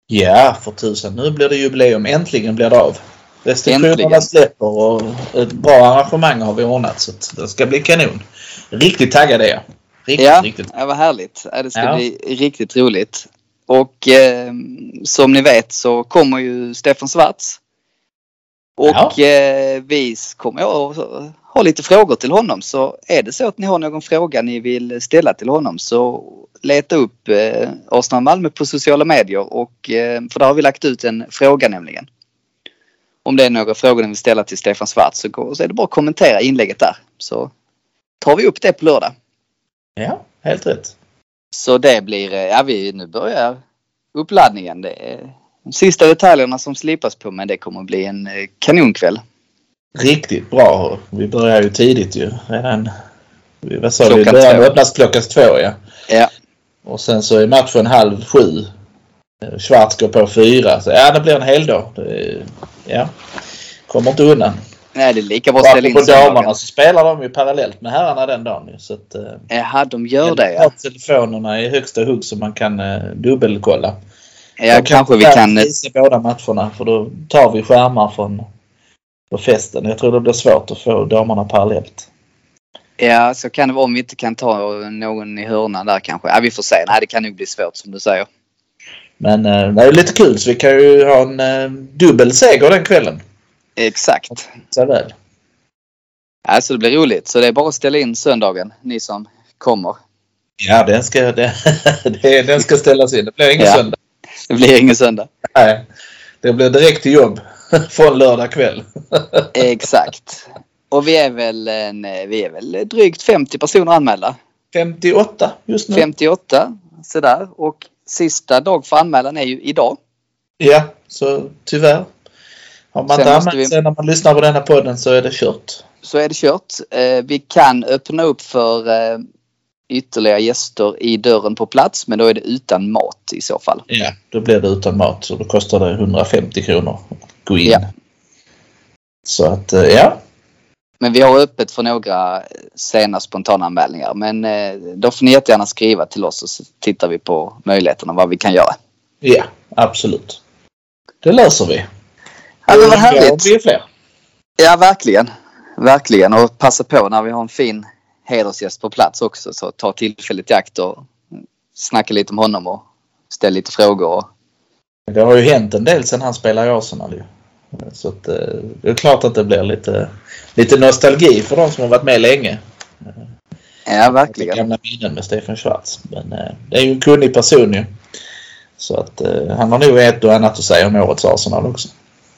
Ja, för tusan. Nu blir det jubileum. Äntligen blir det av. Restriktionerna släpper och ett bra arrangemang har vi ordnat. Så det ska bli kanon. Riktigt taggad är jag. Riktigt, Ja, riktigt. ja vad härligt. Ja, det ska Ja. bli riktigt roligt. Och eh, som ni vet så kommer ju Stefan Svarts. Och eh, vi kommer att ha lite frågor till honom. Så är det så att ni har någon fråga ni vill ställa till honom så leta upp eh, Arsenal Malmö på sociala medier. Och, eh, för där har vi lagt ut en fråga nämligen. Om det är några frågor ni vill ställa till Stefan Svarts så, går, så är det bara att kommentera inlägget där. Så tar vi upp det på lördag. Ja, helt rätt. Så det blir, eh, ja vi, nu börjar uppladdningen. Det är de sista detaljerna som slipas på men det kommer bli en eh, kanonkväll. Riktigt bra. Vi börjar ju tidigt ju. Redan, vi- vad sa vi? Klockan Början öppnas klockan två ja. Ja, Och sen så är matchen halv sju. Schwarz går på fyra. Så ja, det blir en hel dag. Är, ja. Kommer inte undan. nej det är lika bra att ställa in på damerna så spelar de ju parallellt med herrarna den dagen ju. Så att, eh, Jaha, de gör det ja. telefonerna i högsta hugg så man kan eh, dubbelkolla. Ja, kanske vi kan... visa båda matcherna för då tar vi skärmar från på festen. Jag tror det blir svårt att få damerna parallellt. Ja, så kan det vara om vi inte kan ta någon i hörnan där kanske. Ja, vi får se. Nej, det kan nog bli svårt som du säger. Men eh, det är lite kul så vi kan ju ha en eh, dubbel seger den kvällen. Exakt. Så väl. Ja, så det blir roligt. Så det är bara att ställa in söndagen, ni som kommer. Ja, den ska, den, den ska ställas in. Det blir ingen Ja. söndag. Det blir ingen söndag. Nej, det blir direkt till jobb från lördag kväll. Exakt. Och vi är väl, en, vi är väl drygt 50 personer anmälda. 58 just nu. 58 sådär. Och sista dag för anmälan är ju idag. Ja, så tyvärr. Har man inte anmält vi- sig när man lyssnar på denna podden så är det kört. Så är det kört. Eh, Vi kan öppna upp för eh, ytterligare gäster i dörren på plats men då är det utan mat i så fall. Ja, då blir det utan mat så då kostar det 150 kronor att gå in. Ja. Så att eh, ja, Men vi har öppet för några sena spontana anmälningar. Men eh, då får ni jättegärna skriva till oss och så tittar vi på möjligheterna vad vi kan göra. ja absolut. Det löser vi. Men vad härligt. Vi är fler. Ja, verkligen. Verkligen. Och passa på när vi har en fin hedersgäst på plats också. Så ta tillfället i akt och snacka lite om honom och ställa lite frågor. Det har ju hänt en del sedan han spelade i Arsenal ju. Så att, eh, det är klart att det blir lite, lite nostalgi för de som har varit med länge. Ja, verkligen. Gamla minnen med Stefan Schwarz. Men eh, det är ju en kunnig person ju. Så att eh, han har nog ett och annat att säga om årets Arsenal också.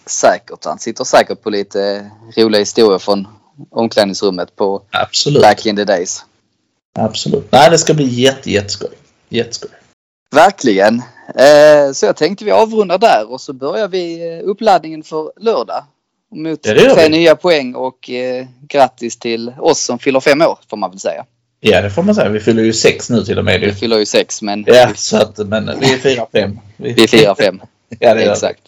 Säkert. Han sitter säkert på lite roliga historier från omklädningsrummet på Absolut. back in the days. Absolut. Nej, det ska bli jätte, jätteskoj. Jätteskoj. Verkligen. Eh, så jag tänkte vi avrundar där och så börjar vi eh, uppladdningen för lördag. Mot det gör tre vi. nya poäng och eh, grattis till oss som fyller fem år får man väl säga. Ja, det får man säga. Vi fyller ju sex nu till och med. Vi fyller ju sex men Ja, så att, men vi är fyra, fem. vi firar fem. Ja, det är Exakt.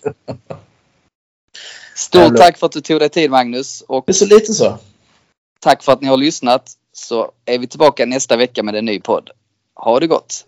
Stort Jävlar. tack för att du tog dig tid Magnus och Det är så lite så. tack för att ni har lyssnat. Så är vi tillbaka nästa vecka med en ny podd. Ha det gott!